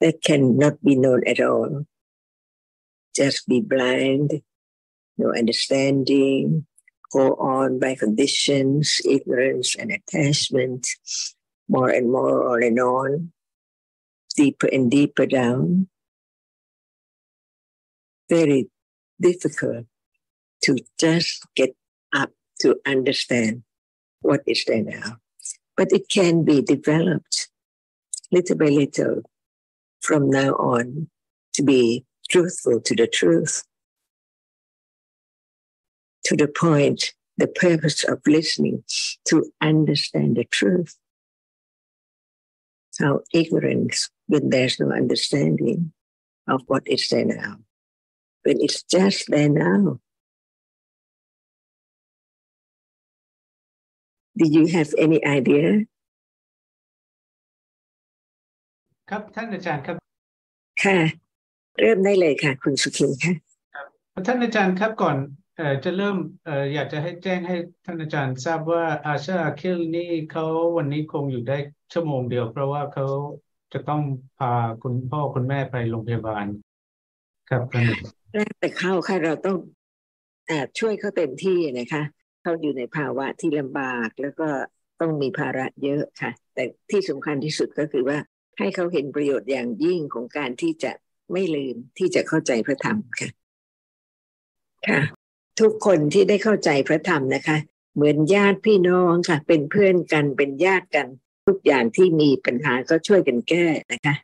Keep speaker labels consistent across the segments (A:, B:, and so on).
A: that cannot be known at all. Just be blind, no understanding, go on by conditions, ignorance, and attachment, more and more on and on, deeper and deeper down. Very difficult to just get up to understand what is there now. But it can be developed little by little from now on to be truthful to the truth. To the point, the purpose of listening to understand the truth. How ignorance when there's no understanding of what is there now. When it's just there now. Do you have any idea
B: ครับท่านอาจารย์ครับ
A: ค่ะ เริ่มได้เลยค่ะ คุณสุขินค่ะ
B: ท่านอาจารย์ครับก่อนเอ่อจะเริ่มเอ่ออยากจะให้แจ้งให้ท่านอาจารย์ทราบว่าอาชาคิลนี่เขาวันนี้คงอยู่ได้ชั่วโมงเดียว เพราะว่าเขาจะต้องพาคุณพ่อคุณแม่ไปโรงพยาบาล ครับท่าน
A: แรกแต่เข้าค่ะเราต้องอช่วยเขาเต็มที่นะคะเขาอยู่ในภาวะที่ลำบากแล้วก็ต้องมีภาระเยอะค่ะ แต่ที่สำคัญที่สุดก็คือว่า ให้เขาเห็นประโยชน์อย่างยิ่งของการที่จะไม่ลืมที่จะเข้าใจพระธรรมค่ะ ค่ะ ทุกคนที่ได้เข้าใจพระธรรมนะคะ เหมือนญาติพี่น้องค่ะ เป็นเพื่อนกันเป็นญาติกัน ทุกอย่างที่มีปัญหาก็ช่วยกันแก้นะคะ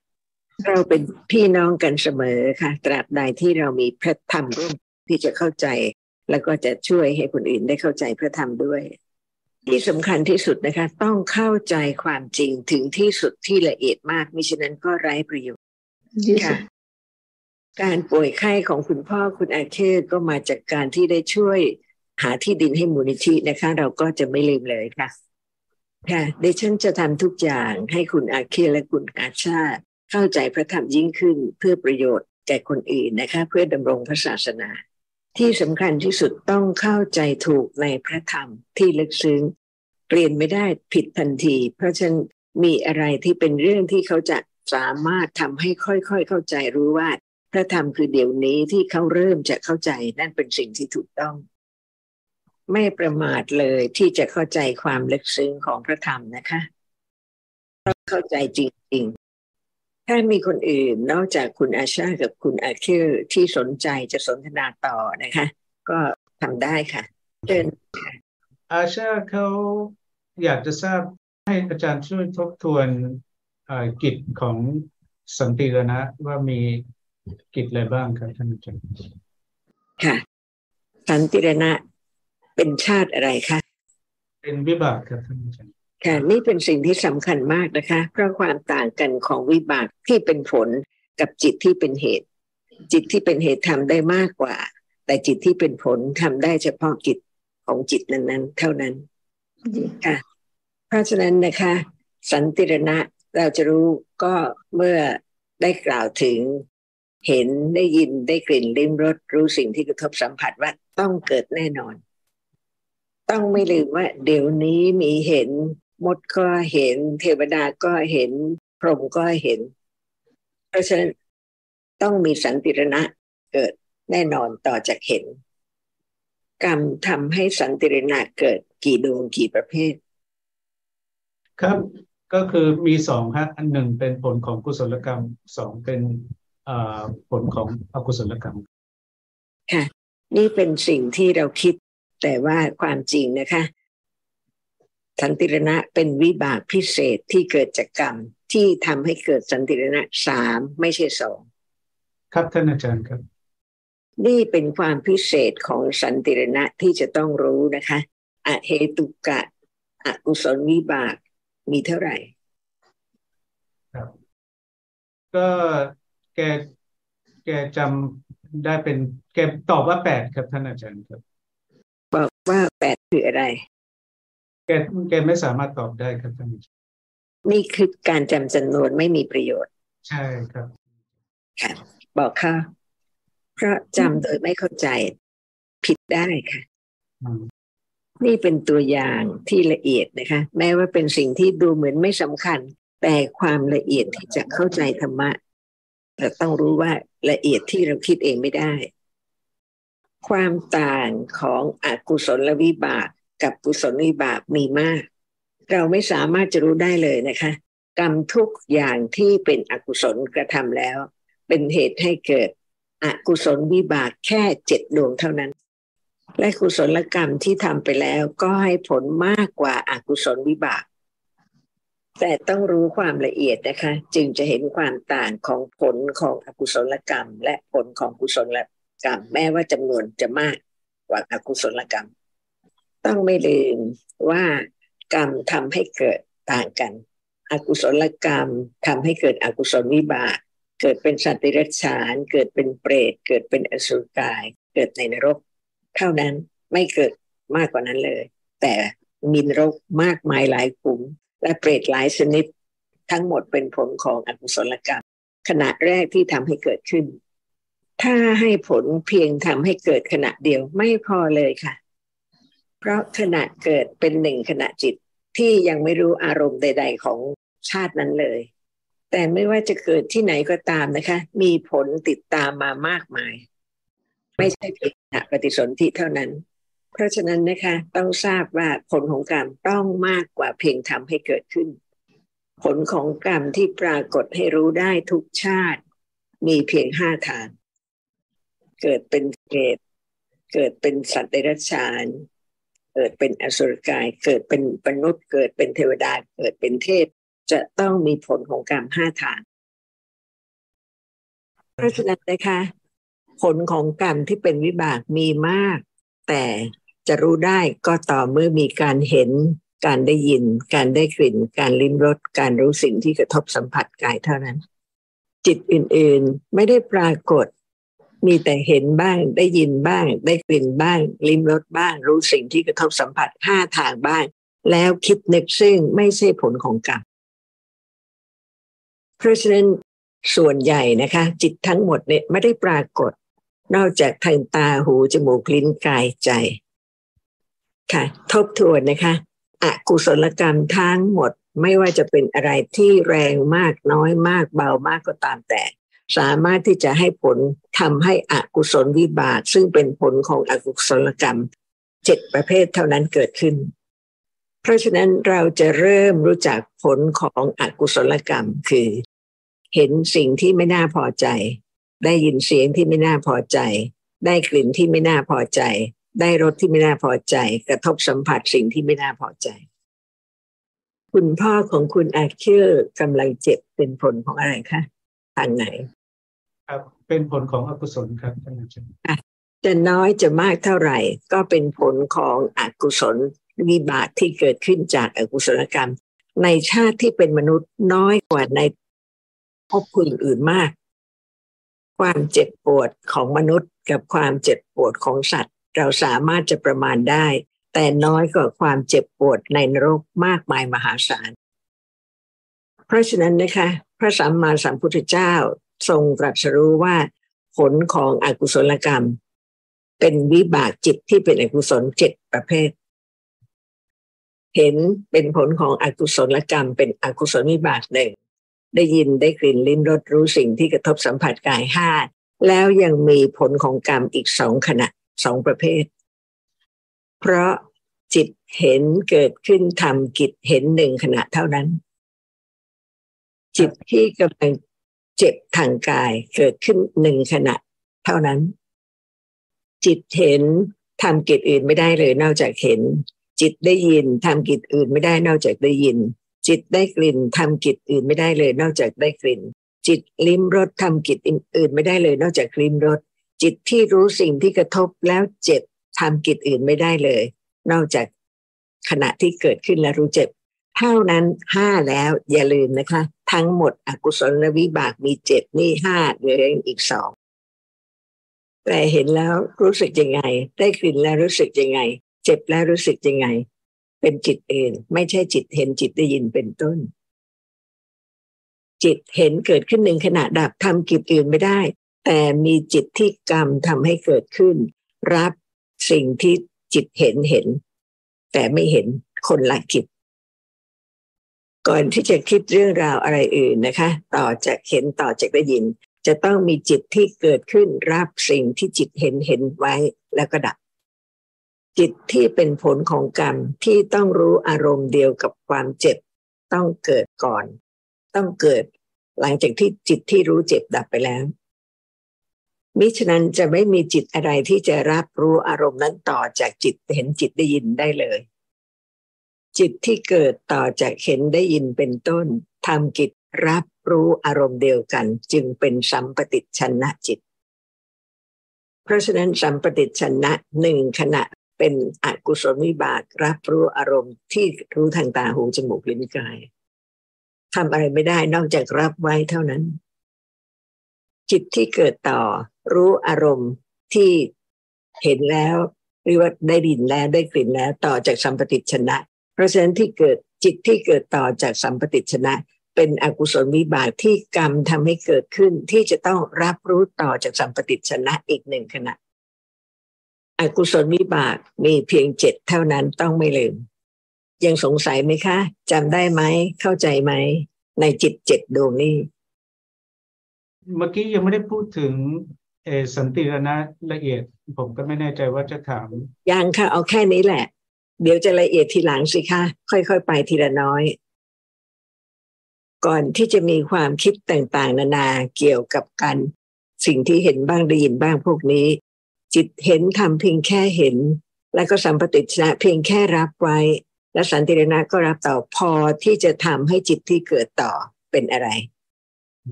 A: เราเป็นพี่น้องกันเสมอค่ะ ตราบใดที่เรามีพระธรรมร่วมที่จะเข้าใจ แล้วก็จะช่วยให้คนอื่นได้เข้าใจพระธรรมด้วย ที่สำคัญที่สุดนะคะ ต้องเข้าใจความจริงถึงที่สุดที่ละเอียดมากมิฉะนั้นก็ไร้ประโยชน์ค่ะการป่วยไข้ของคุณพ่อคุณอาเคก็มาจากการที่ได้ช่วยหาที่ดินให้มูลนิธินะคะ เราก็จะไม่ลืมเลยค่ะ ค่ะดิฉันจะทำทุกอย่างให้คุณอาเคและคุณอาชาเข้าใจพระธรรมยิ่งขึ้นเพื่อประโยชน์แก่คนอื่นนะคะ เพื่อดำรงพระศาสนา ที่สำคัญที่สุดต้องเข้าใจถูกในพระธรรมที่ลึกซึ้ง เปลี่ยนไม่ได้ผิดทันที เพราะฉะนั้นมีอะไรที่เป็นเรื่องที่เขาจะสามารถทำให้ค่อยๆ เข้าใจรู้ว่า พระธรรมคือเดี๋ยวนี้ที่เขาเริ่มจะเข้าใจนั่นเป็นสิ่งที่ถูกต้อง ไม่ประมาทเลยที่จะเข้าใจความลึกซึ้งของพระธรรมนะคะต้องเข้าใจจริง ถ้ามีคนอื่นนอกจากคุณอาชากับคุณอาคิลที่สนใจจะสนทนาต่อนะคะ ก็ทำได้ค่ะเชิญ
B: อาชาเขาอยากจะทราบให้อาจารย์ช่วยทบทวนกิจของสันติรณะว่ามีกิจอะไรบ้างครับท่านอาจารย์
A: ค่ะ สันติรณะเป็นชาติอะไรคะ
B: เป็นวิบากครับท่านอาจารย์
A: ค่ะนี่เป็นสิ่งที่สำคัญมากนะคะ เพราะความต่างกันของวิบากที่เป็นผลกับจิตที่เป็นเหตุ จิตที่เป็นเหตุทำได้มากกว่า แต่จิตที่เป็นผลทำได้เฉพาะจิตของจิตนั้น ๆ เท่านั้นค่ะเพราะฉะนั้นนะคะ สันติรณะเราจะรู้ก็เมื่อได้กล่าวถึงเห็นได้ยินได้กลิ่นลิ้มรสรู้สิ่งที่กระทบสัมผัสว่าต้องเกิดแน่นอน ต้องไม่ลืมว่า เดี๋ยวนี้มีเห็น มดก็เห็น เทวดาก็เห็น พรหมก็เห็น เพราะฉะนั้นต้องมีสันติรณะเกิดแน่นอนต่อจากเห็น กรรมทำให้สันติรณะเกิดกี่ดวงกี่ประเภท
B: ครับก็คือมีสองครับอันหนึ่งเป็นผลของกุศลกรรมสองเป็นผลของอกุศลกรรม
A: ค่ะ นี่เป็นสิ่งที่เราคิดแต่ว่าความจริงนะคะ สันติรณะเป็นวิบากพิเศษที่เกิดจากกรรม ที่ทำให้เกิดสันติรณะสามไม่ใช่สอง
B: ครับท่านอาจารย์ครับ
A: นี่เป็นความพิเศษของสันติรณะที่จะต้องรู้นะคะอเหตุกะอกุศลวิบากมีเท่าไหร่
B: ครับ ก็แกแกจำได้เป็น แกตอบว่าแปดครับท่านอาจารย์ครับ
A: บอกว่าแปดคืออะไร
B: แกแกไม่สามารถตอบได้ครับท่าน
A: นี่คือการจำจำนวนไม่มีประโยชน์
B: ใช่ครับ
A: ค่ะบอกค่ะเพราะจำโดยไม่เข้าใจผิดได้ค่ะ นี่เป็นตัวอย่างที่ละเอียดนะคะ แม้ว่าเป็นสิ่งที่ดูเหมือนไม่สำคัญ แต่ความละเอียดที่จะเข้าใจธรรมะแต่ต้องรู้ว่าละเอียดที่เราคิดเองไม่ได้ ความต่างของอกุศลวิบาก กับกุศลวิบากมีมาก เราไม่สามารถจะรู้ได้เลยนะคะ กรรมทุกอย่างที่เป็นอกุศลกระทำแล้ว เป็นเหตุให้เกิดอกุศลวิบากแค่เจ็ดดวงเท่านั้น และกุศลกรรมที่ทำไปแล้วก็ให้ผลมากกว่าอากุศลวิบาก แต่ต้องรู้ความละเอียดนะคะ จึงจะเห็นความต่างของผลของอกุศลกรรม และผลของกุศลกรรม แม้ว่าจำนวนจะมากกว่าอากุศลกรรม ต้องไม่ลืมว่ากรรมทำให้เกิดต่างกัน อกุศลกรรมทำให้เกิดอกุศลวิบากเกิดเป็นสัตว์เดรัจฉาน เกิดเป็นเปรต เกิดเป็นอสุรกาย เกิดในนรก เท่านั้นไม่เกิดมากกว่านั้นเลย แต่มีนรกมากมายหลายกลุ่ม และเปรตหลายชนิด ทั้งหมดเป็นผลของอกุศลกรรม ขณะแรกที่ทำให้เกิดขึ้น ถ้าให้ผลเพียงทำให้เกิดขณะเดียวไม่พอเลยค่ะ เพราะขณะเกิดเป็นหนึ่งขณะจิตที่ยังไม่รู้อารมณ์ใด ๆ ของชาตินั้นเลย แต่ไม่ว่าจะเกิดที่ไหนก็ตามนะคะ มีผลติดตามมามากมาย ไม่ใช่เพียงปฏิสนธิเท่านั้น เพราะฉะนั้นนะคะต้องทราบว่าผลของกรรมต้องมากกว่าเพียงทำให้เกิดขึ้น ผลของกรรมที่ปรากฏให้รู้ได้ทุกชาติ มีเพียงห้าทาง เกิดเป็นเกตเกิดเป็นสัตว์เดรัจฉาน เกิดเป็นอสุรกาย เกิดเป็นมนุษย์ เกิดเป็นเทวดา เกิดเป็นเทพ จะต้องมีผลของกรรมห้าทางเพราะฉะนั้นนะคะ ผลของกรรมที่เป็นวิบากมีมาก แต่จะรู้ได้ก็ต่อเมื่อมีการเห็น การได้ยิน การได้กลิ่น การลิ้มรส การรู้สิ่งที่กระทบสัมผัสกายเท่านั้น จิตอื่นๆไม่ได้ปรากฏ มีแต่เห็นบ้างได้ยินบ้าง ได้กลิ่นบ้าง ลิ้มรสบ้าง รู้สิ่งที่กระทบสัมผัสห้าทางบ้าง แล้วคิดนึกซึ่งไม่ใช่ผลของกรรมเพราะฉะนั้นส่วนใหญ่นะคะ จิตทั้งหมดเนี่ยไม่ได้ปรากฏ นอกจากทางตาหูจมูกลิ้นกายใจ ค่ะ ทบทวนนะคะอกุศลกรรมทั้งหมดไม่ว่าจะเป็นอะไรที่แรงมากน้อยมากเบามากก็ตามแต่ สามารถที่จะให้ผลทำให้อกุศลวิบากซึ่งเป็นผลของอกุศลกรรมเจ็ดประเภทเท่านั้นเกิดขึ้น เพราะฉะนั้นเราจะเริ่มรู้จักผลของอกุศลกรรมคือ เห็นสิ่งที่ไม่น่าพอใจ ได้ยินเสียงที่ไม่น่าพอใจ ได้กลิ่นที่ไม่น่าพอใจ ได้รสที่ไม่น่าพอใจ กระทบสัมผัสสิ่งที่ไม่น่าพอใจ คุณพ่อของคุณอาคิลกำลังเจ็บเป็นผลของอะไรคะทางไหน
B: เป็นผลของอกุศลครับท่านอาจารย์
A: จะน้อยจะมากเท่าไหร่ ก็เป็นผลของอกุศลวิบากที่เกิดขึ้นจากอกุศลกรรม ในชาติที่เป็นมนุษย์น้อยกว่าในภพบคุณอื่นมาก ความเจ็บปวดของมนุษย์กับความเจ็บปวดของสัตว์ เราสามารถจะประมาณได้ แต่น้อยกว่าความเจ็บปวดในนรกมากมายมหาศาล เพราะฉะนั้นนะคะ พระสัมมาสัมพุทธเจ้า ทรงตรัสรู้ว่า ผลของอกุศลกรรม เป็นวิบากจิตที่เป็นอกุศลเจ็ดประเภท เห็นเป็นผลของอกุศลกรรม เป็นอกุศลวิบากหนึ่งได้ยินได้กลิ่นลิ้มรสรู้สิ่งที่กระทบสัมผัสกายห้าแล้วยังมีผลของกรรมอีกสองขณะสองประเภท เพราะจิตเห็นเกิดขึ้นทำกิจเห็นหนึ่งขณะเท่านั้น จิตที่กำลัง เจ็บทางกายเกิดขึ้นหนึ่งขณะ เท่านั้น จิตเห็นทำกิจอื่นไม่ได้เลยนอกจากเห็น จิตได้ยินทำกิจอื่นไม่ได้นอกจากได้ยิน จิตได้กลิ่นทำกิจอื่นไม่ได้เลยนอกจากได้กลิ่น จิตลิ้มรสทำกิจอื่นไม่ได้เลยนอกจากลิ้มรสจิตที่รู้สิ่งที่กระทบแล้วเจ็บทำกิจอื่นไม่ได้เลย นอกจากขณะที่เกิดขึ้นแล้วรู้เจ็บ เท่านั้นห้าแล้วอย่าลืมนะคะ ทั้งหมดอกุศลวิบากมีเจ็ดนี่ห้าเหลืออีกสองแต่เห็นแล้วรู้สึกยังไง ได้กลิ่นแล้วรู้สึกยังไง เจ็บแล้วรู้สึกยังไง เป็นจิตเองไม่ใช่จิตเห็นจิตได้ยินเป็นต้น จิตเห็นเกิดขึ้นหนึ่งขณะดับทำกิจอื่นไม่ได้ แต่มีจิตที่กรรมทำให้เกิดขึ้น รับสิ่งที่จิตเห็นเห็น แต่ไม่เห็นคนละกิจ ก่อนที่จะคิดเรื่องราวอะไรอื่นนะคะ ต่อจากเห็นต่อจากได้ยิน จะต้องมีจิตที่เกิดขึ้นรับสิ่งที่จิตเห็นเห็นไว้แล้วก็ดับ จิตที่เป็นผลของกรรมที่ต้องรู้อารมณ์เดียวกับความเจ็บ ต้องเกิดก่อน ต้องเกิดหลังจากที่จิตที่รู้เจ็บดับไปแล้วมิฉะนั้นจะไม่มีจิตอะไรที่จะรับรู้อารมณ์นั้นต่อจากจิตเห็นจิตได้ยินได้เลย จิตที่เกิดต่อจากเห็นได้ยินเป็นต้นทำกิจรับรู้อารมณ์เดียวกัน จึงเป็นสัมปติชนะจิต เพราะฉะนั้นสัมปติชนะหนึ่งขณะเป็นอกุศลวิบากรับรู้อารมณ์ที่รู้ทางตาหูจมูกลิ้นกายทำอะไรไม่ได้นอกจากรับไว้เท่านั้น จิตที่เกิดต่อรู้อารมณ์ที่เห็นแล้วหรือว่าได้ดินแล้วได้กลิ่นแล้วต่อจากสัมปติชนะ เพราะฉะนั้นที่เกิดจิตที่เกิดต่อจากสัมปติชนะ เป็นอกุศลวิบากที่กรรมทำให้เกิดขึ้นที่จะต้องรับรู้ต่อจากสัมปติชนะอีกหนึ่งขณะ อกุศลวิบากมีเพียงเจ็ดเท่านั้นต้องไม่ลืม ยังสงสัยไหมคะจำได้ไหมเข้าใจไหม ในจิตเจ็ดดวงนี้
B: เมื่อกี้ยังไม่ได้พูดถึงเอสันติรณะละเอียด ผมก็ไม่แน่ใจว่าจะถาม
A: ยังค่ะเอาแค่นี้แหละ เดี๋ยวจะละเอียดทีหลังสิคะค่อยๆ ไปทีละน้อย ก่อนที่จะมีความคิดต่างๆ นานาเกี่ยวกับการสิ่งที่เห็นบ้างได้ยินบ้างพวกนี้ จิตเห็นทำเพียงแค่เห็น แล้วก็สัมปติชนะเพียงแค่รับไว้ และสันติรณะก็รับต่อพอที่จะทำให้จิตที่เกิดต่อเป็นอะไร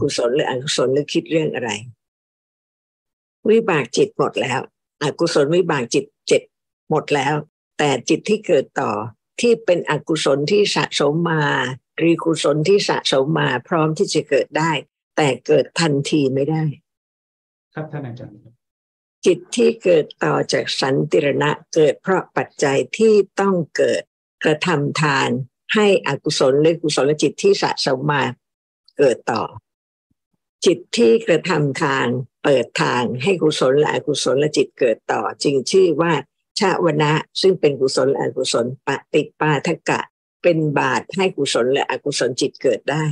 A: กุศลหรืออกุศลหรือคิดเรื่องอะไร วิบากจิตหมดแล้วอกุศลวิบากจิตเจ็ดหมดแล้ว แต่จิตที่เกิดต่อที่เป็นอกุศลที่สะสมมารีกุศลที่สะสมมาพร้อมที่จะเกิดได้ แต่เกิดทันทีไม่ได้
B: ครับท่านอาจารย์
A: จิตที่เกิดต่อจากสันติรณะเกิดเพราะปัจจัยที่ต้องเกิดกระทำทาน ให้อกุศลหรือกุศลจิตที่สะสมมาเกิดต่อ จิตที่กระทำทานเปิดทางให้กุศลและอกุศลจิตเกิดต่อ จึงชื่อว่า ชาวนะซึ่งเป็นกุศลและอกุศลปฏิปาทกะ เป็นบาตให้กุศลและอกุศลจิตเกิดได้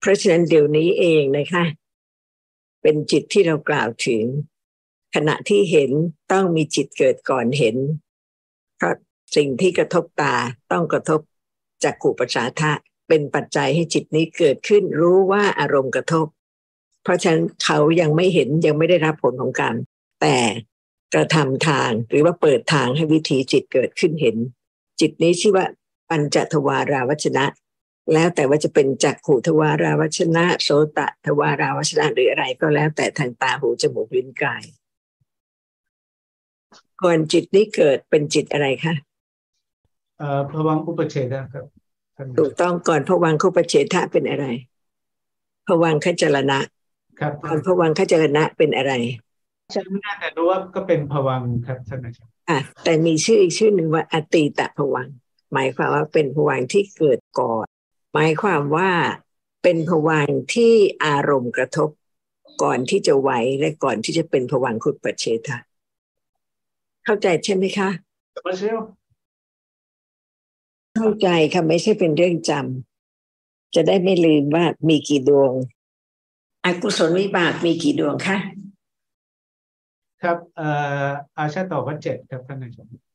A: เพราะฉะนั้นเดี๋ยวนี้เองนะคะ เป็นจิตที่เรากล่าวถึง ขณะที่เห็นต้องมีจิตเกิดก่อนเห็น เพราะสิ่งที่กระทบตาต้องกระทบจากขู่ประสาทะเป็นปัจจัยให้จิตนี้เกิดขึ้น รู้ว่าอารมณ์กระทบ เพราะฉะนั้นเขายังไม่เห็นยังไม่ได้รับผลของกรรมแต่ กระทำทาง หรือว่าเปิดทางให้วิธีจิตเกิดขึ้นเห็น จิตนี้ชื่อว่าปัญจทวาราวัชนะ แล้วแต่ว่าจะเป็นจักขูทวาราวัชนะ โสตทวาราวัชนะหรืออะไรก็แล้วแต่ทางตาหูจมูกลิ้นกายก่อนจิตนี้เกิดเป็นจิตอะไรคะ
B: เอ่อพวังอุปเฉทะครับ
A: ถูกต้องก่อนพวังอุปเฉทะเป็นอะไรพวังขจรณะ
B: ครับ
A: ตอนพวังขจรณะเป็นอะไร
B: ฉันไม่น่าจะรู้ว่าก็เป็นพวังครับท่านอาจารย์
A: อะแต่มีชื่ออีกชื่อหนึ่งว่าอติตะพวังหมายความว่าเป็นพวังที่เกิดก่อนหมายความว่าเป็นพวังที่อารมณ์กระทบก่อนที่จะไหวและก่อนที่จะเป็นพวังคุดปัจเชตะเข้าใจใช่ไหมคะเข้าใจค่ะไม่ใช่เป็นเรื่องจำจะได้ไม่ลืมว่ามีกี่ดวงอกุศลวิบากมีกี่ดวงคะ
B: ครับเอ่ออาชาตอบว่าเจ็ดครับท่านอาจารย์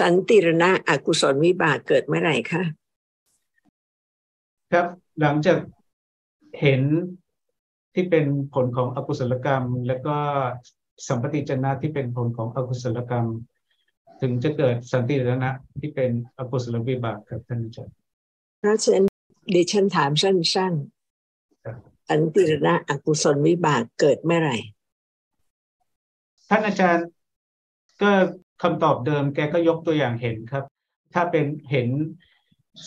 A: สันติรณะอกุศลวิบากเกิดเมื่อไหร่คะ
B: ครับหลังจากเห็นที่เป็นผลของอกุศลกรรม แล้วก็สัมปติจนะที่เป็นผลของอกุศลกรรม ถึงจะเกิดสันติรณะที่เป็นอกุศลวิบากครับท่านอาจารย์
A: เพราะฉะนั้นดิฉันถามสั้นๆ อันติรณะอกุศลวิบากเกิดเมื่อไหร่
B: ท่านอาจารย์ก็คำตอบเดิมแกก็ยกตัวอย่างเห็นครับ ถ้าเป็นเห็น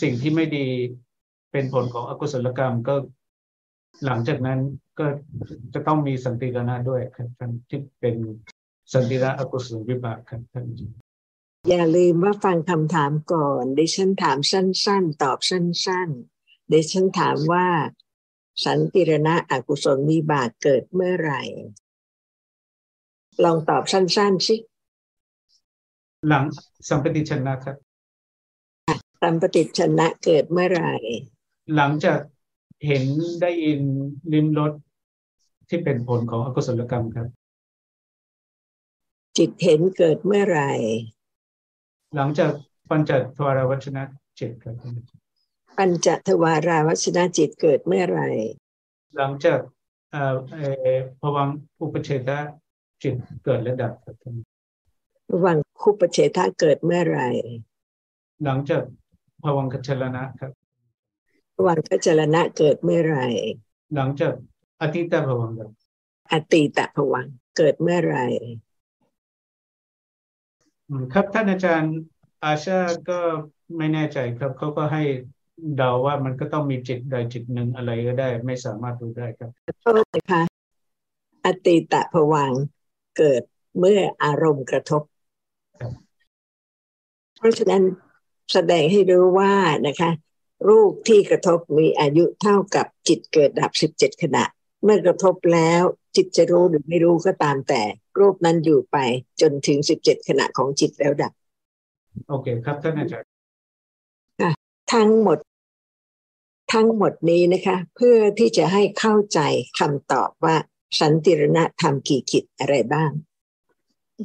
B: สิ่งที่ไม่ดีเป็นผลของอกุศลกรรมก็หลังจากนั้นก็จะต้องมีสันติรณะด้วยครับท่านที่เป็นสันติระอกุศลวิบากครับท่าน
A: อย่าลืมว่าฟังคำถามก่อนดิฉันถามสั้น ๆ ตอบสั้น ๆดิฉันถามว่า สันติรณะอกุศลมีบาทเกิดเมื่อไหร่ ลองตอบสั้นๆสิ
B: หลังสัมปติชนะครับ
A: สัมปติชนะเกิดเมื่อไหร่
B: หลังจากเห็นได้ยินลิ้มรสที่เป็นผลของอกุศลกรรมครับ
A: จิตเห็นเกิดเมื่อไหร่
B: หลังจากปัญจทวารวัชนะจิตครับ
A: ปัญจทวาราวัชนะจิตเกิดเมื่อไหร่
B: หลังจากเอ่อเอ่อภวังค์อุปเฉทะจิตเกิดและดับครับ
A: ระหว่างคุปเฉทะเกิดเมื่อไหร่
B: หลังจากภวังคชลนะครับ
A: ระหว่างกัจจรณะเกิดเมื่อไหร่
B: หลังจากอติตภวังค์ครับ
A: อตีตะผวังค์เกิดเมื่อไหร่
B: อืมครับท่านอาจารย์อาชาก็ไม่แน่ใจครับเขาก็ให้ เดาว่ามันก็ต้องมีจิตใดจิตหนึ่งอะไรก็ได้ ไม่สามารถรู้ได้ครับ
A: โทษนะคะอตีตะผวังค์เกิดเมื่ออารมณ์กระทบ
B: ครับ
A: เพราะฉะนั้นแสดงให้รู้ว่านะคะ รูปที่กระทบมีอายุเท่ากับจิตเกิดดับสิบเจ็ดขณะ เมื่อกระทบแล้วจิตจะรู้หรือไม่รู้ก็ตามแต่ รูปนั้นอยู่ไปจนถึงสิบเจ็ดขณะของจิตแล้วดับ
B: โอเคครับท่านอาจารย์
A: ทั้งหมด ทั้งหมดนี้นะคะ เพื่อที่จะให้เข้าใจคำตอบว่าสันติรณะทำกี่กิจอะไรบ้าง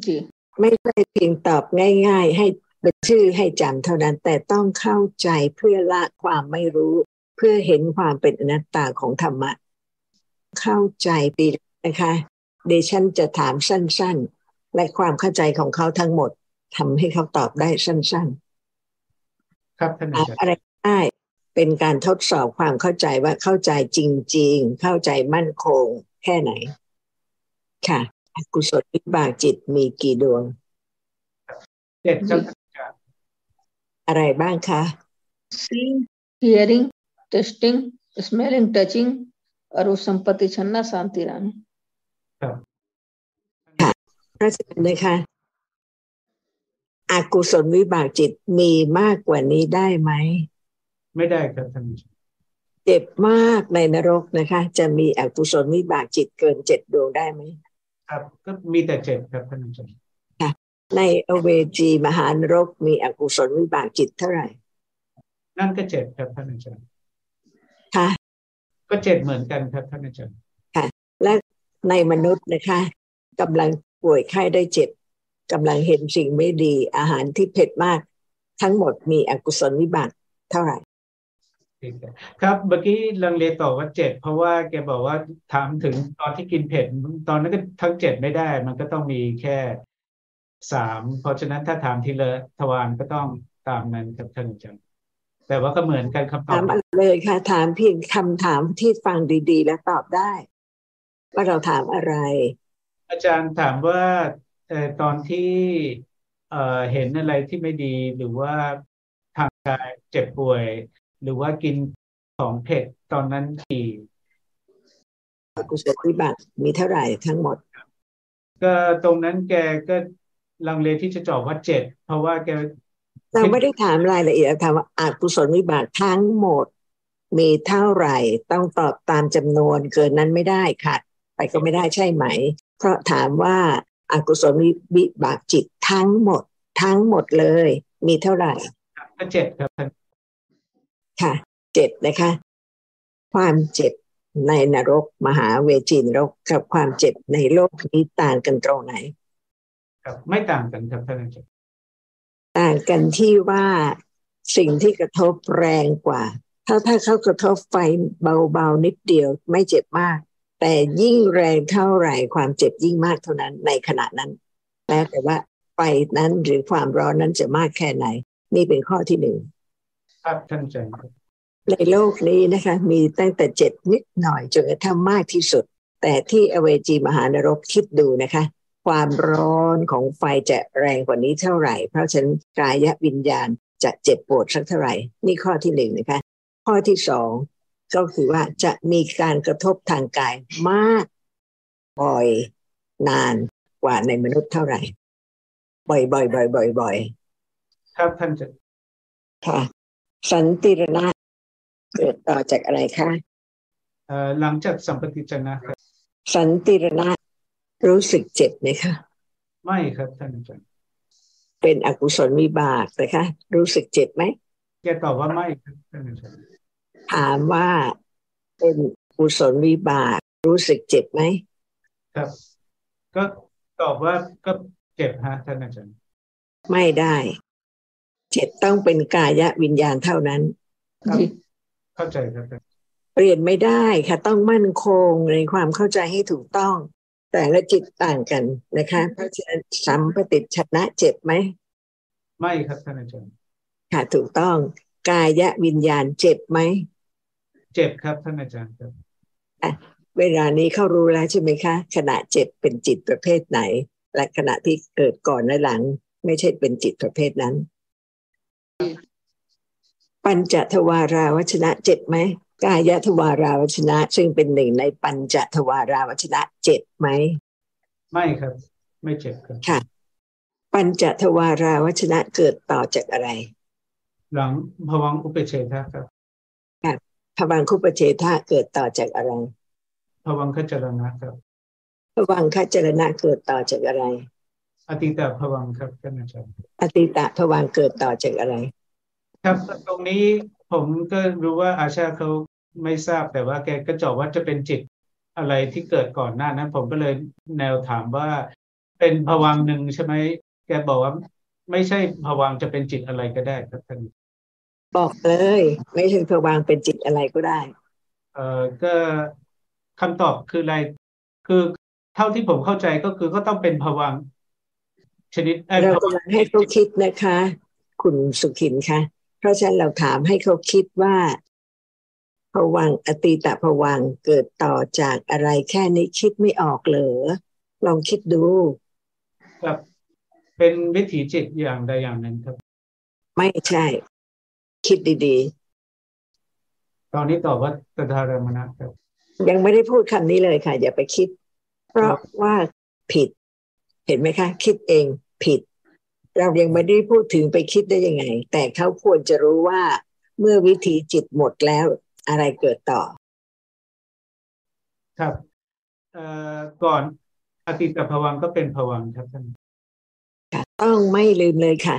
C: ji
A: ไม่ใช่เพียงตอบง่าย ๆ ให้เป็นชื่อให้จำเท่านั้น แต่ต้องเข้าใจเพื่อละความไม่รู้ เพื่อเห็นความเป็นอนัตตาของธรรมะ เข้าใจดีนะคะเดชันจะถามสั้น ๆ และความเข้าใจของเขาทั้งหมดทำให้เขาตอบได้สั้น
B: ครับท่านอาจารย์
A: อะไรได้เป็นการทดสอบความเข้าใจว่าเข้าใจจริง ๆ เข้าใจมั่นคงแค่ไหน ค่ะกุศลวิบากจิตมีกี่ดวง
B: เจ็ดครับอะ
A: ไรบ้างคะ
C: seeing hearing testing smelling touching อรุสัมปติ
A: ชนะสันติรันค่ะพระอาจารย์นะคะ อกุศลวิบากจิตมีมากกว่านี้ได้ไหม
B: ไม่ได้ครับท่านอาจารย์
A: เจ็บมากในนรกนะคะ จะมีอกุศลวิบากจิตเกินเจ็ดดวงได้ไหม
B: ครับก็มีแต่เจ็ดครับท่านอาจารย์
A: ในอเวจีมหานรกมีอกุศลวิบากจิตเท่าไหร่
B: นั่นก็เจ็ดครับท่านอาจารย์
A: คะ
B: ก็เจ็ดเหมือนกันครับท่านอาจารย์
A: และในมนุษย์นะคะกำลังป่วยไข้ได้เจ็บ กำลังเห็นสิ่งไม่ดี อาหารที่เผ็ดมาก ทั้งหมดมีอกุศลวิบากเท่าไหร่
B: ครับเมื่อกี้ลังเลตอบว่าเจ็ดเพราะว่าแกบอกว่าถามถึงตอนที่กินเผ็ดตอนนั้นก็ทั้งเจ็ดไม่ได้ มันก็ต้องมีแค่สามเพราะฉะนั้นถ้าถามทีละทวารก็ต้องตามนั้นครับท่านอาจารย์แต่ว่าก็เหมือนกันคำตอ
A: ถา
B: บ
A: มอะไรเลยค่ะ ถามเพียงคำถามที่ฟังดี ๆ แล้วตอบได้ ว่าเราถามอะไร
B: อาจารย์ถามว่า เอ่อตอนที่เอ่อเห็นอะไรที่ไม่ดีหรือว่าทางกายเจ็บป่วย หรือว่ากินของเผ็ดตอนนั้นกี่
A: อกุศลวิบากมีเท่าไหร่ทั้งหมด
B: ก็ตรงนั้นแกก็ลังเลที่จะตอบว่าเจ็ดเพราะว่าแก
A: เราไม่ได้ถามรายละเอียดเราถามว่าอากุศลวิบากทั้งหมด มีเท่าไหร่ต้องตอบตามจำนวนเกินนั้นไม่ได้ค่ะไปก็ไม่ได้ใช่ไหม เพราะถามว่า อากุศลวิบากจิตทั้งหมด ทั้งหมดเลย มีเท่าไหร่
B: ก็เจ็ดครับท่าน
A: ค่ะเจ็ดนะคะ ความเจ็บในนรกมหาเวจีนรกกับความเจ็บในโลกนี้ต่างกันตรงไหน
B: ครับไม่ต่างกันครับท่านอาจารย์
A: ต่างกันที่ว่าสิ่งที่กระทบแรงกว่า ถ้าถ้าเขากระทบไฟเบาๆนิดเดียวไม่เจ็บมาก แต่ยิ่งแรงเท่าไหร่ความเจ็บยิ่งมากเท่านั้นในขณะนั้นแล้วแต่ว่าไฟนั้นหรือความร้อนนั้นจะมากแค่ไหน นี่เป็นข้อที่หนึ่ง
B: ครับท่านอาจารย์ครับ
A: ในโลกนี้นะคะ มีตั้งแต่เจ็ดนิดหน่อยจนกระทั่งมากที่สุด แต่ที่อเวจีมหานรกคิดดูนะคะ ความร้อนของไฟจะแรงกว่านี้เท่าไหร่ เพราะฉะนั้นกายวิญญาณจะเจ็บปวดสักเท่าไหร่ นี่ข้อที่หนึ่งนะคะ ข้อที่สอง ก็คือว่าจะมีการกระทบทางกายมากบ่อยนานกว่าในมนุษย์เท่าไหร่ บ่อยๆบ่อยๆบ่อยๆบ่อย
B: ครับท่านอาจารย์
A: ๆค่ะ สันติรณะเกิดต่อจากอะไรคะ
B: เอ่อหลังจากสัมปติจนะครับ
A: สันติรณะรู้สึกเจ็บไหมคะ
B: ไม่ครับท่านอาจารย์
A: เป็นอกุศลวิบากนะคะ รู้สึกเจ็บไหม
B: แกตอบว่าไม่ครับท่านอาจารย์
A: ถามว่าเป็นกุศลวิบากรู้สึกเจ็บไหม
B: ครับ ก็ตอบว่าก็เจ็บฮะท่านอาจารย์
A: ไม่ได้ เจ็บต้องเป็นกายวิญญาณเท่านั้น
B: ครับ
C: ji
B: เข้าใจครับท่าน
A: เปลี่ยนไม่ได้ค่ะ ต้องมั่นคงในความเข้าใจให้ถูกต้อง แต่ละจิตต่างกันนะคะ เพราะฉะนั้นสัมปติชนะเจ็บไหม
B: ไม่ครับท่านอาจารย์
A: ค่ะถูกต้อง กายวิญญาณเจ็บไหม
B: เจ็บครับท่านอาจารย์ครับ
A: เวลานี้เขารู้แล้วใช่ไหมคะ ขณะเจ็บเป็นจิตประเภทไหน และขณะที่เกิดก่อนและหลัง ไม่ใช่เป็นจิตประเภทนั้น ปัญจทวาราวชนะเจ็บไหมกายทวาราวชนะ ซึ่งเป็นหนึ่งในปัญจทวาราวชนะเจ็บไหม
B: ไม่ครับ ไม่เจ็บครับ
A: ค่ะ ปัญจทวาราวชนะเกิดต่อจากอะไร
B: หลังภวังค์อุปเฉทะครับ
A: พวังคุปเฉทะเกิดต่อจากอะไร
B: ภวังคจรณะครับ
A: พวังคจรณะเกิดต่อจากอะไร
B: อติตาภวังค์ครับท่านอาจารย์
A: อติตะพวังเกิดต่อจากอะไร
B: ครับตรงนี้ผมก็รู้ว่าอาชาเขาไม่ทราบแต่ว่าแกก็เจาะว่าจะเป็นจิตอะไรที่เกิดก่อนหน้านั้น ผมก็เลยแนวถามว่า เป็นภวังค์หนึ่งใช่ไหมแกบอกว่า ไม่ใช่ภวังค์จะเป็นจิตอะไรก็ได้ครับท่าน
A: บอกเลย ไม่ใช่พวังเป็นจิตอะไรก็ได้
B: เอ่อก็คำตอบคืออะไร คือเท่าที่ผมเข้าใจก็คือก็ต้องเป็นภวังค์ชนิดเอ่อ
A: เรา
B: ภวัง
A: กำลั
B: ค์
A: งให้เขาคิดนะคะ คุณสุขินคะเพราะฉะนั้นเราถามให้เขาคิดว่าพวังค์อติตะพวังค์เกิดต่อจากอะไรแค่นี้คิดไม่ออกเหรอลองคิดดู
B: ครับเป็นวิถีจิตอย่างใดอย่างหนึ่งครับ
A: ไม่ใช่ คิดดี
B: ตอนนี้ตอบว่าตถารมนะครับ
A: ๆยังไม่ได้พูดคำนี้เลยค่ะ อย่าไปคิด เพราะว่าผิด เห็นไหมคะ คิดเองผิด เรายังไม่ได้พูดถึงไปคิดได้ยังไง แต่เขาควรจะรู้ว่าเมื่อวิธีจิตหมดแล้วอะไรเกิดต่อ
B: ครับเอ่อก่อนอติตภวังค์ก็เป็นภวังค์ครับท่าน
A: ค่ะต้องไม่ลืมเลยค่ะ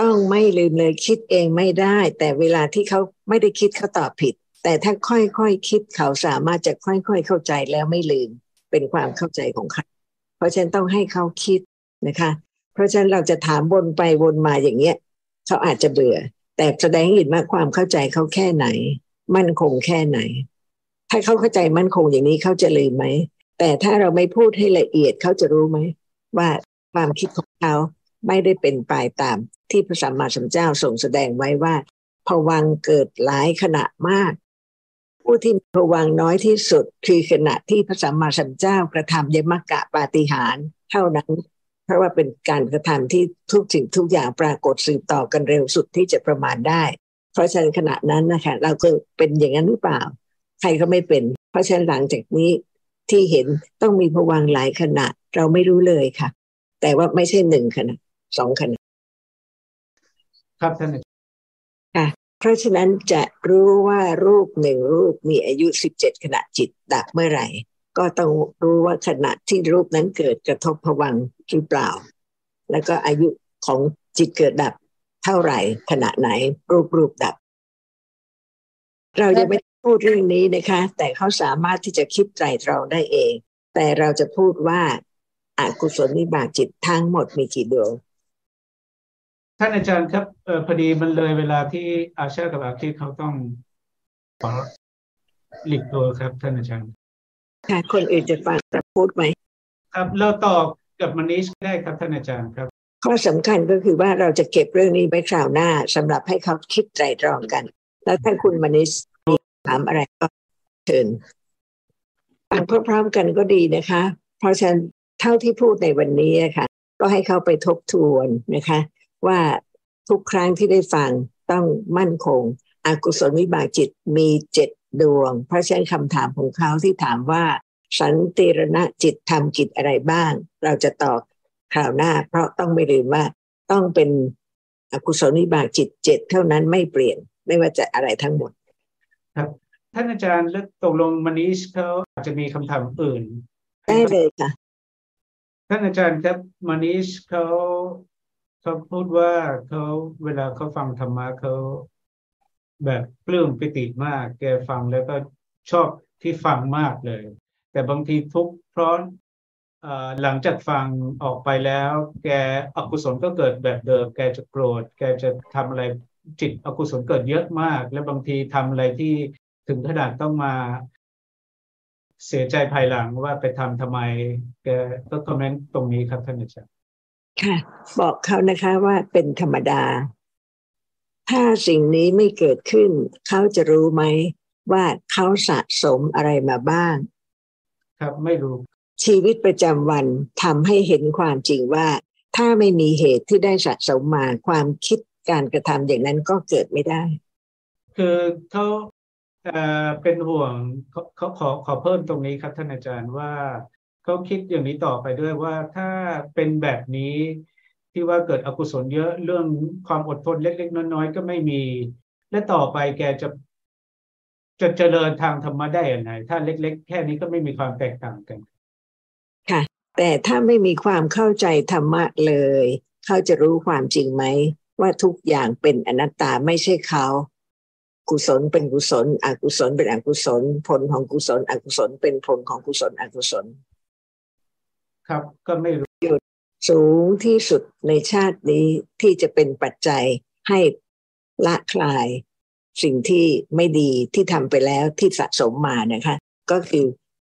A: ต้องไม่ลืมเลยคิดเองไม่ได้ แต่เวลาที่เขาไม่ได้คิดเขาตอบผิด แต่ถ้าค่อยๆคคิดเขาสามารถจะค่อยๆเข้าใจแล้วไม่ลืมเป็นความเข้าใจของเขาเพราะฉะนั้นต้องให้เขาคิดนะคะ เพราะฉะนั้นเราจะถามวนไปวนมาอย่างเงี้ยเขาอาจจะเบื่อ แต่แสดงให้เห็นว่าความเข้าใจเขาแค่ไหน มั่นคงแค่ไหน ถ้าเขาเข้าใจมั่นคงอย่างนี้เขาจะลืมไหมแต่ถ้าเราไม่พูดให้ละเอียดเขาจะรู้ไหมว่าความคิดของเขา ไม่ได้เป็นไปตามที่พระสัมมาสัมพุทธเจ้าทรงแสดงไว้ว่าภวังเกิดหลายขณะมาก ผู้ที่มีภวังน้อยที่สุด คือขณะที่พระสัมมาสัมพุทธเจ้ากระทำยมกะปาฏิหารเท่านั้น เพราะว่าเป็นการกระทำที่ทุกสิ่งทุกอย่างปรากฏสืบต่อกันเร็วสุดที่จะประมาณได้ เพราะฉะนั้นขณะนั้นนะคะเราก็เป็นอย่างนั้นหรือเปล่า ใครก็ไม่เป็น เพราะฉะนั้นหลังจากนี้ที่เห็นต้องมีภวังหลายขณะเราไม่รู้เลยค่ะ แต่ว่าไม่ใช่หนึ่งขณะ สองขณะ
B: ครับท่านอาจารย์
A: เพราะฉะนั้นจะรู้ว่ารูปหนึ่งรูปมีอายุสิบเจ็ดขณะจิตดับเมื่อไหร่ ก็ต้องรู้ว่าขณะที่รูปนั้นเกิดกระทบภวังค์หรือเปล่า แล้วก็อายุของจิตเกิดดับเท่าไหร่ขณะไหนรูปรูปดับ เรายังไม่ได้พูดเรื่องนี้นะคะ แต่เขาสามารถที่จะคิดไตรตรองได้เอง แต่เราจะพูดว่าอากุศลวิบากจิตทั้งหมดมีกี่ดวง
B: ท่านอาจารย์ครับเออพอดีมันเลยเวลาที่อาชากับอาคิดเขาต้องขอหลีกตัวครับ ท่านอาจารย์
A: ค่ะคนอื่นจะฟังจะพูดไหม
B: ครับเราตอบกับมนิชได้ครับท่านอาจารย์ครับ
A: ข้อสำคัญก็คือว่าเราจะเก็บเรื่องนี้ไว้คราวหน้าสำหรับให้เขาคิดไตรตรองกัน แล้วถ้าคุณมนิสมีถามอะไรก็เชิญฟังพร้อมๆกันก็ดีนะคะ เพราะฉะนั้นเท่าที่พูดในวันนี้นะคะก็ให้เขาไปทบทวนนะคะ ว่าทุกครั้งที่ได้ฟังต้องมั่นคงอกุศลวิบากจิตมีเจ็ดดวง เพราะฉะนั้นคำถามของเขาที่ถามว่า สันติรณะจิตทำกิจอะไรบ้าง เราจะตอบคราวหน้า เพราะต้องไม่ลืมว่าต้องเป็นอกุศลวิบากจิตเจ็ดเท่านั้นไม่เปลี่ยนไม่ว่าจะอะไรทั้งหมด
B: ครับท่านอาจารย์แล้วตกลงมนิชเขาอาจจะมีคำถามอื่น
A: ได้เลยค่ะ
B: ท่านอาจารย์ครับมนิชเขา เขาพูดว่าเขาเวลาเขาฟังธรรมะเขาแบบปลื้มปิติมาก แกฟังแล้วก็ชอบที่ฟังมากเลย แต่บางทีทุกข์เพราะหลังจากฟังออกไปแล้ว แกอกุศลก็เกิดแบบเดิม แกจะโกรธ แกจะทำอะไรจิตอกุศลเกิดเยอะมาก และบางทีทำอะไรที่ถึงขนาดต้องมาเสียใจภายหลังว่าไปทำทำไม แกก็คอมเมนต์ตรงนี้ครับท่านอาจารย์
A: ค่ะ บอกเขานะคะว่าเป็นธรรมดา ถ้าสิ่งนี้ไม่เกิดขึ้น เขาจะรู้ไหมว่าเขาสะสมอะไรมาบ้าง
B: ครับไม่รู้
A: ชีวิตประจำวันทำให้เห็นความจริงว่า ถ้าไม่มีเหตุที่ได้สะสมมาความคิดการกระทำอย่างนั้นก็เกิดไม่ได้
B: คือเขาเป็นห่วงเขาขอขอเพิ่มตรงนี้ครับท่านอาจารย์ว่า เขาคิดอย่างนี้ต่อไปด้วยว่าถ้าเป็นแบบนี้ที่ว่าเกิดอกุศลเยอะเรื่องความอดทนเล็ก ๆ น้อยๆก็ไม่มี และต่อไปแกจะจะเจริญทางธรรมะได้อย่างไรถ้าเล็ก ๆ แค่นี้ก็ไม่มีความแตกต่างกัน
A: ค่ะ แต่ถ้าไม่มีความเข้าใจธรรมะเลยเขาจะรู้ความจริงไหมว่าทุกอย่างเป็นอนัตตาไม่ใช่เขากุศลเป็นกุศล อกุศลเป็นอกุศล ผลของกุศล อกุศลเป็นผลของกุศล อกุศล
B: ครับ ก็ไม่รู้
A: หยุดสูงที่สุดในชาตินี้ที่จะเป็นปัจจัยให้ละคลาย สิ่งที่ไม่ดีที่ทำไปแล้วที่สะสมมานะคะ ก็คือ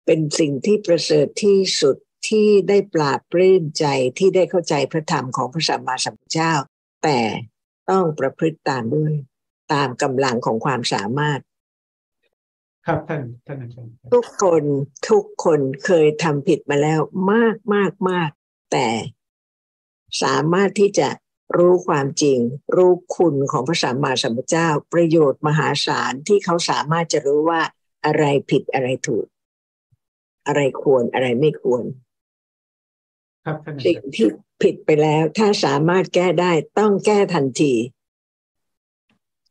A: เป็นสิ่งที่ประเสริฐที่สุดที่ได้ปราบปลื้มใจที่ได้เข้าใจพระธรรมของพระสัมมาสัมพุทธเจ้า แต่ต้องประพฤติตามด้วย ตามกำลังของความสามารถ
B: ครับท่านท่านอาจารย์
A: ทุกคนทุกคนเคยทำผิดมาแล้วมากมากมากแต่สามารถที่จะรู้ความจริง รู้คุณของพระสัมมาสัมพุทธเจ้า ประโยชน์มหาศาลที่เขาสามารถจะรู้ว่าอะไรผิดอะไรถูก อะไรควรอะไรไม่ควร
B: ครับ
A: สิ่งที่ผิดไปแล้ว ถ้าสามารถแก้ได้ต้องแก้ทันที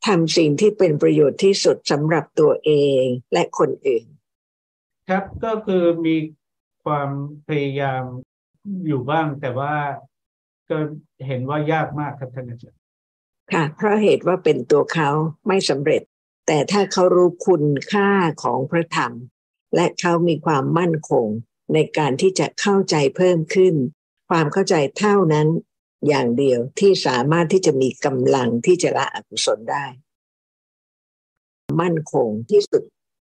A: ทำสิ่งที่เป็นประโยชน์ที่สุดสำหรับตัวเองและคนอื่น
B: ครับก็คือมีความพยายามอยู่บ้างแต่ว่าก็เห็นว่ายากมากครับท่านอาจารย์
A: ค่ะ เพราะเหตุว่าเป็นตัวเขาไม่สำเร็จ แต่ถ้าเขารู้คุณค่าของพระธรรม และเขามีความมั่นคงในการที่จะเข้าใจเพิ่มขึ้น ความเข้าใจเท่านั้น อย่างเดียวที่สามารถที่จะมีกำลังที่จะละอกุศลได้ มั่นคงที่สุด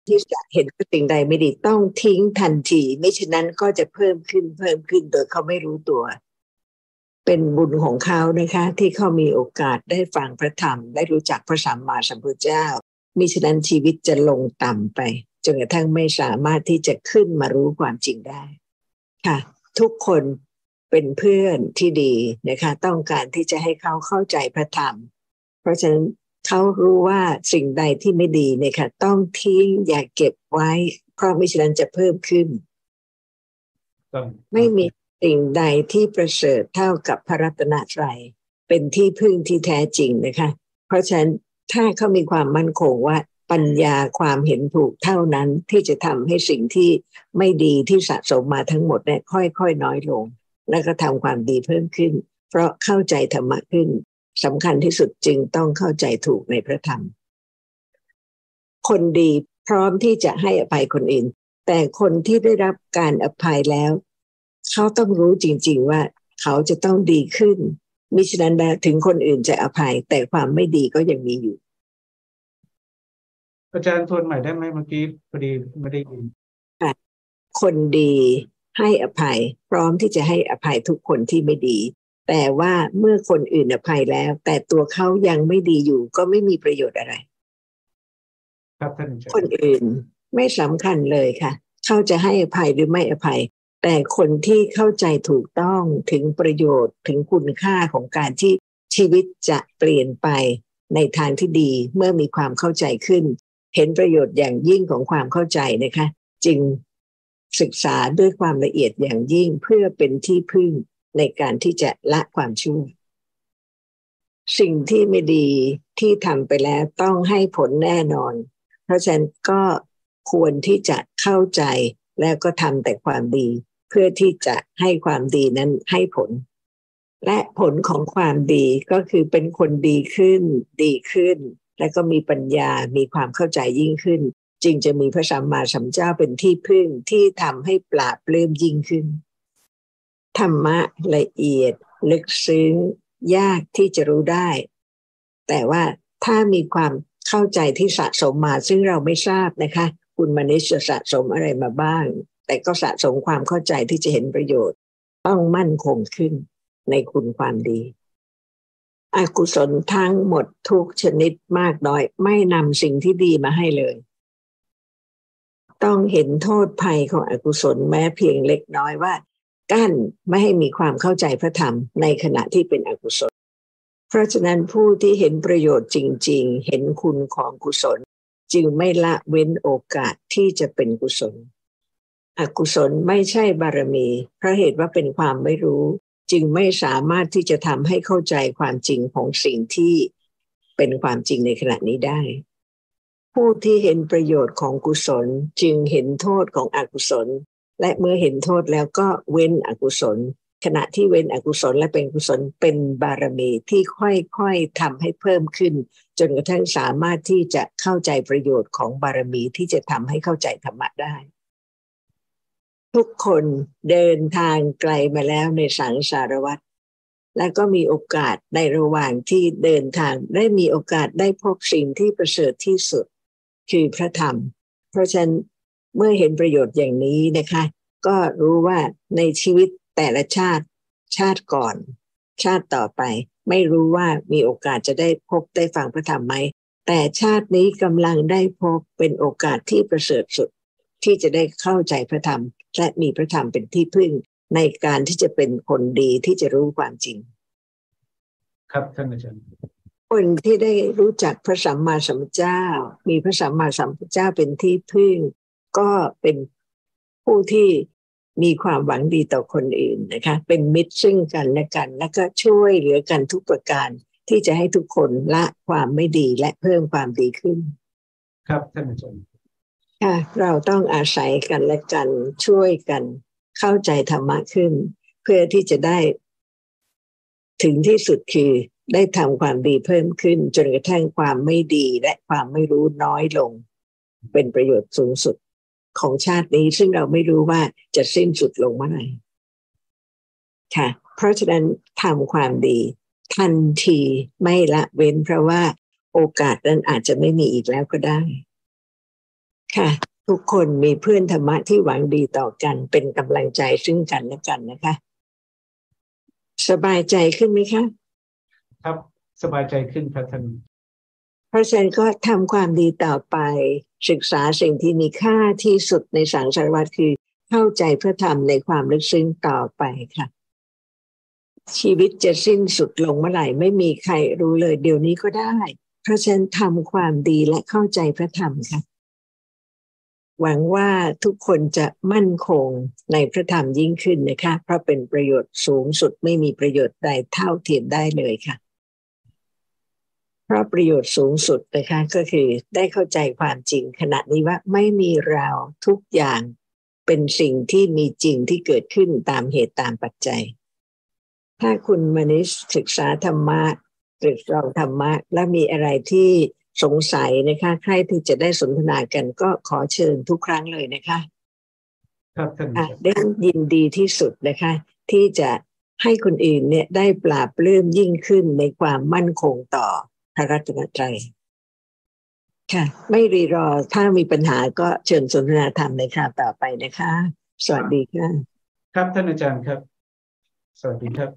A: ที่จะเห็นสิ่งใดไม่ดีต้องทิ้งทันที ไม่ฉะนั้นก็จะเพิ่มขึ้นเพิ่มขึ้นโดยเขาไม่รู้ตัว เป็นบุญของเขานะคะ ที่เขามีโอกาสได้ฟังพระธรรม ได้รู้จักพระสัมมาสัมพุทธเจ้ามิฉะนั้นชีวิตจะลงต่ำไปจนกระทั่งไม่สามารถที่จะขึ้นมารู้ความจริงได้ ค่ะ ทุกคน เป็นเพื่อนที่ดีนะคะ ต้องการที่จะให้เขาเข้าใจพระธรรม เพราะฉะนั้นเขารู้ว่าสิ่งใดที่ไม่ดีเนี่ยค่ะต้องทิ้งอย่าเก็บไว้ เพราะมิฉะนั้นจะเพิ่มขึ้น ไม่มีสิ่งใดที่ประเสริฐเท่ากับพระรัตนตรัยเป็นที่พึ่งที่แท้จริงนะคะ เพราะฉะนั้นถ้าเขามีความมั่นคงว่าปัญญาความเห็นถูกเท่านั้นที่จะทำให้สิ่งที่ไม่ดีที่สะสมมาทั้งหมดเนี่ยค่อยๆ น้อยลง และก็ทำความดีเพิ่มขึ้น เพราะเข้าใจธรรมะขึ้นสำคัญที่สุดจึงต้องเข้าใจถูกในพระธรรม คนดีพร้อมที่จะให้อภัยคนอื่น แต่คนที่ได้รับการอภัยแล้ว เขาต้องรู้จริง ๆว่าเขาจะต้องดีขึ้นมิฉะนั้นถึงคนอื่นจะอภัย แต่ความไม่ดีก็ยังมีอยู่
B: อาจารย์ทวนใหม่ได้ไหมเมื่อกี้พอดีไม่ได้ยิน
A: คนดี ให้อภัย พร้อมที่จะให้อภัยทุกคนที่ไม่ดี แต่ว่าเมื่อคนอื่นอภัยแล้ว แต่ตัวเขายังไม่ดีอยู่ก็ไม่มีประโยชน์อะไร
B: ครับท่าน
A: คนอื่นไม่สำคัญเลยค่ะ เขาจะให้อภัยหรือไม่อภัย แต่คนที่เข้าใจถูกต้องถึงประโยชน์ถึงคุณค่าของการที่ชีวิตจะเปลี่ยนไปในทางที่ดีเมื่อมีความเข้าใจขึ้น เห็นประโยชน์อย่างยิ่งของความเข้าใจนะคะ จึง ศึกษาด้วยความละเอียดอย่างยิ่งเพื่อเป็นที่พึ่งในการที่จะละความชั่ว สิ่งที่ไม่ดีที่ทำไปแล้วต้องให้ผลแน่นอน เพราะฉะนั้นก็ควรที่จะเข้าใจแล้วก็ทำแต่ความดี เพื่อที่จะให้ความดีนั้นให้ผล และผลของความดีก็คือเป็นคนดีขึ้น ดีขึ้น และก็มีปัญญามีความเข้าใจยิ่งขึ้น จึงจะมีพระสัมมาสัมพุทธเจ้าเป็นที่พึ่งที่ทำให้ปราบเริ่มยิ่งขึ้น ธรรมะละเอียด ลึกซึ้ง ยากที่จะรู้ได้ แต่ว่าถ้ามีความเข้าใจที่สะสมมาซึ่งเราไม่ทราบนะคะ คุณมนิชจะสะสมอะไรมาบ้าง แต่ก็สะสมความเข้าใจที่จะเห็นประโยชน์ ต้องมั่นคงขึ้นในคุณความดี อกุศลทั้งหมดทุกชนิดมากน้อย ไม่นำสิ่งที่ดีมาให้เลย ต้องเห็นโทษภัยของอกุศลแม้เพียงเล็กน้อยว่า กั้นไม่ให้มีความเข้าใจพระธรรมในขณะที่เป็นอกุศล เพราะฉะนั้นผู้ที่เห็นประโยชน์จริง ๆ เห็นคุณของกุศล จึงไม่ละเว้นโอกาสที่จะเป็นกุศล อกุศลไม่ใช่บารมีเพราะเหตุว่าเป็นความไม่รู้ จึงไม่สามารถที่จะทำให้เข้าใจความจริงของสิ่งที่เป็นความจริงในขณะนี้ได้ ผู้ที่เห็นประโยชน์ของกุศลจึงเห็นโทษของอกุศล และเมื่อเห็นโทษแล้วก็เว้นอกุศล ขณะที่เว้นอกุศลและเป็นกุศลเป็นบารมีที่ค่อยๆทำให้เพิ่มขึ้น จนกระทั่งสามารถที่จะเข้าใจประโยชน์ของบารมีที่จะทำให้เข้าใจธรรมะได้ ทุกคนเดินทางไกลมาแล้วในสังสารวัตรและก็มีโอกาสในระหว่างที่เดินทางได้มีโอกาสได้พบสิ่งที่ประเสริฐที่สุด คือพระธรรม เพราะฉะนั้นเมื่อเห็นประโยชน์อย่างนี้นะคะ ก็รู้ว่าในชีวิตแต่ละชาติชาติก่อน ชาติต่อไป ไม่รู้ว่ามีโอกาสจะได้พบได้ฟังพระธรรมไหมแต่ชาตินี้กำลังได้พบเป็นโอกาสที่ประเสริฐสุด ที่จะได้เข้าใจพระธรรม และมีพระธรรมเป็นที่พึ่งในการที่จะเป็นคนดีที่จะรู้ความจริง
B: ครับท่านอาจารย์
A: คนที่ได้รู้จักพระสัมมาสัมพุทธเจ้า มีพระสัมมาสัมพุทธเจ้าเป็นที่พึ่ง ก็เป็นผู้ที่มีความหวังดีต่อคนอื่นนะคะ เป็นมิตรซึ่งกันและกัน แล้วก็ช่วยเหลือกันทุกประการ ที่จะให้ทุกคนละความไม่ดีและเพิ่มความดีขึ้น
B: ครับท่านอาจารย์
A: ค่ะเราต้องอาศัยกันและกันช่วยกัน เข้าใจธรรมะขึ้น เพื่อที่จะได้ ถึงที่สุดคือ ได้ทำความดีเพิ่มขึ้น จนกระทั่งความไม่ดีและความไม่รู้น้อยลง เป็นประโยชน์สูงสุดของชาตินี้ ซึ่งเราไม่รู้ว่าจะสิ้นสุดลงเมื่อไหร่ค่ะ เพราะฉะนั้นทำความดี ทันทีไม่ละเว้นเพราะว่าโอกาสนั้นอาจจะไม่มีอีกแล้วก็ได้ ค่ะ ทุกคนมีเพื่อนธรรมะที่หวังดีต่อกันเป็นกำลังใจซึ่งกันและกันนะคะ สบายใจขึ้นไหมคะ
B: ครับสบายใจขึ้นครับท่าน
A: เพราะฉะนั้นก็ทำความดีต่อไป ศึกษาสิ่งที่มีค่าที่สุดในสังสารวัตรคือเข้าใจเพื่อทำในความลึกซึ้งต่อไปค่ะ ชีวิตจะสิ้นสุดลงเมื่อไหร่ไม่มีใครรู้เลยเดี๋ยวนี้ก็ได้ เพราะฉะนั้นทำความดีและเข้าใจพระธรรมค่ะ หวังว่าทุกคนจะมั่นคงในพระธรรมยิ่งขึ้นนะคะ เพราะเป็นประโยชน์สูงสุดไม่มีประโยชน์ใดเท่าเทียมได้เลยค่ะ เพราะประโยชน์สูงสุดนะคะก็คือได้เข้าใจความจริงขณะนี้ว่าไม่มีเราทุกอย่างเป็นสิ่งที่มีจริงที่เกิดขึ้นตามเหตุตามปัจจัย ถ้าคุณมนิสศึกษาธรรมะหรือเราธรรมะ และมีอะไรที่สงสัยนะคะใครที่จะได้สนทนากันก็ขอเชิญทุกครั้งเลยนะคะ
B: ครับท่าน
A: ได้ยินดีที่สุดนะคะ ที่จะให้คนอื่นเนี่ยได้ปราบเริ่มยิ่งขึ้นในความมั่นคงต่อ พระรัตนตรัยค่ะ ไม่รีรอถ้ามีปัญหาก็เชิญสนทนาธรรมในคราวต่อไปนะคะ สวัสดีค่ะ
B: ครับท่านอาจารย์ครับ สวัสดีครับ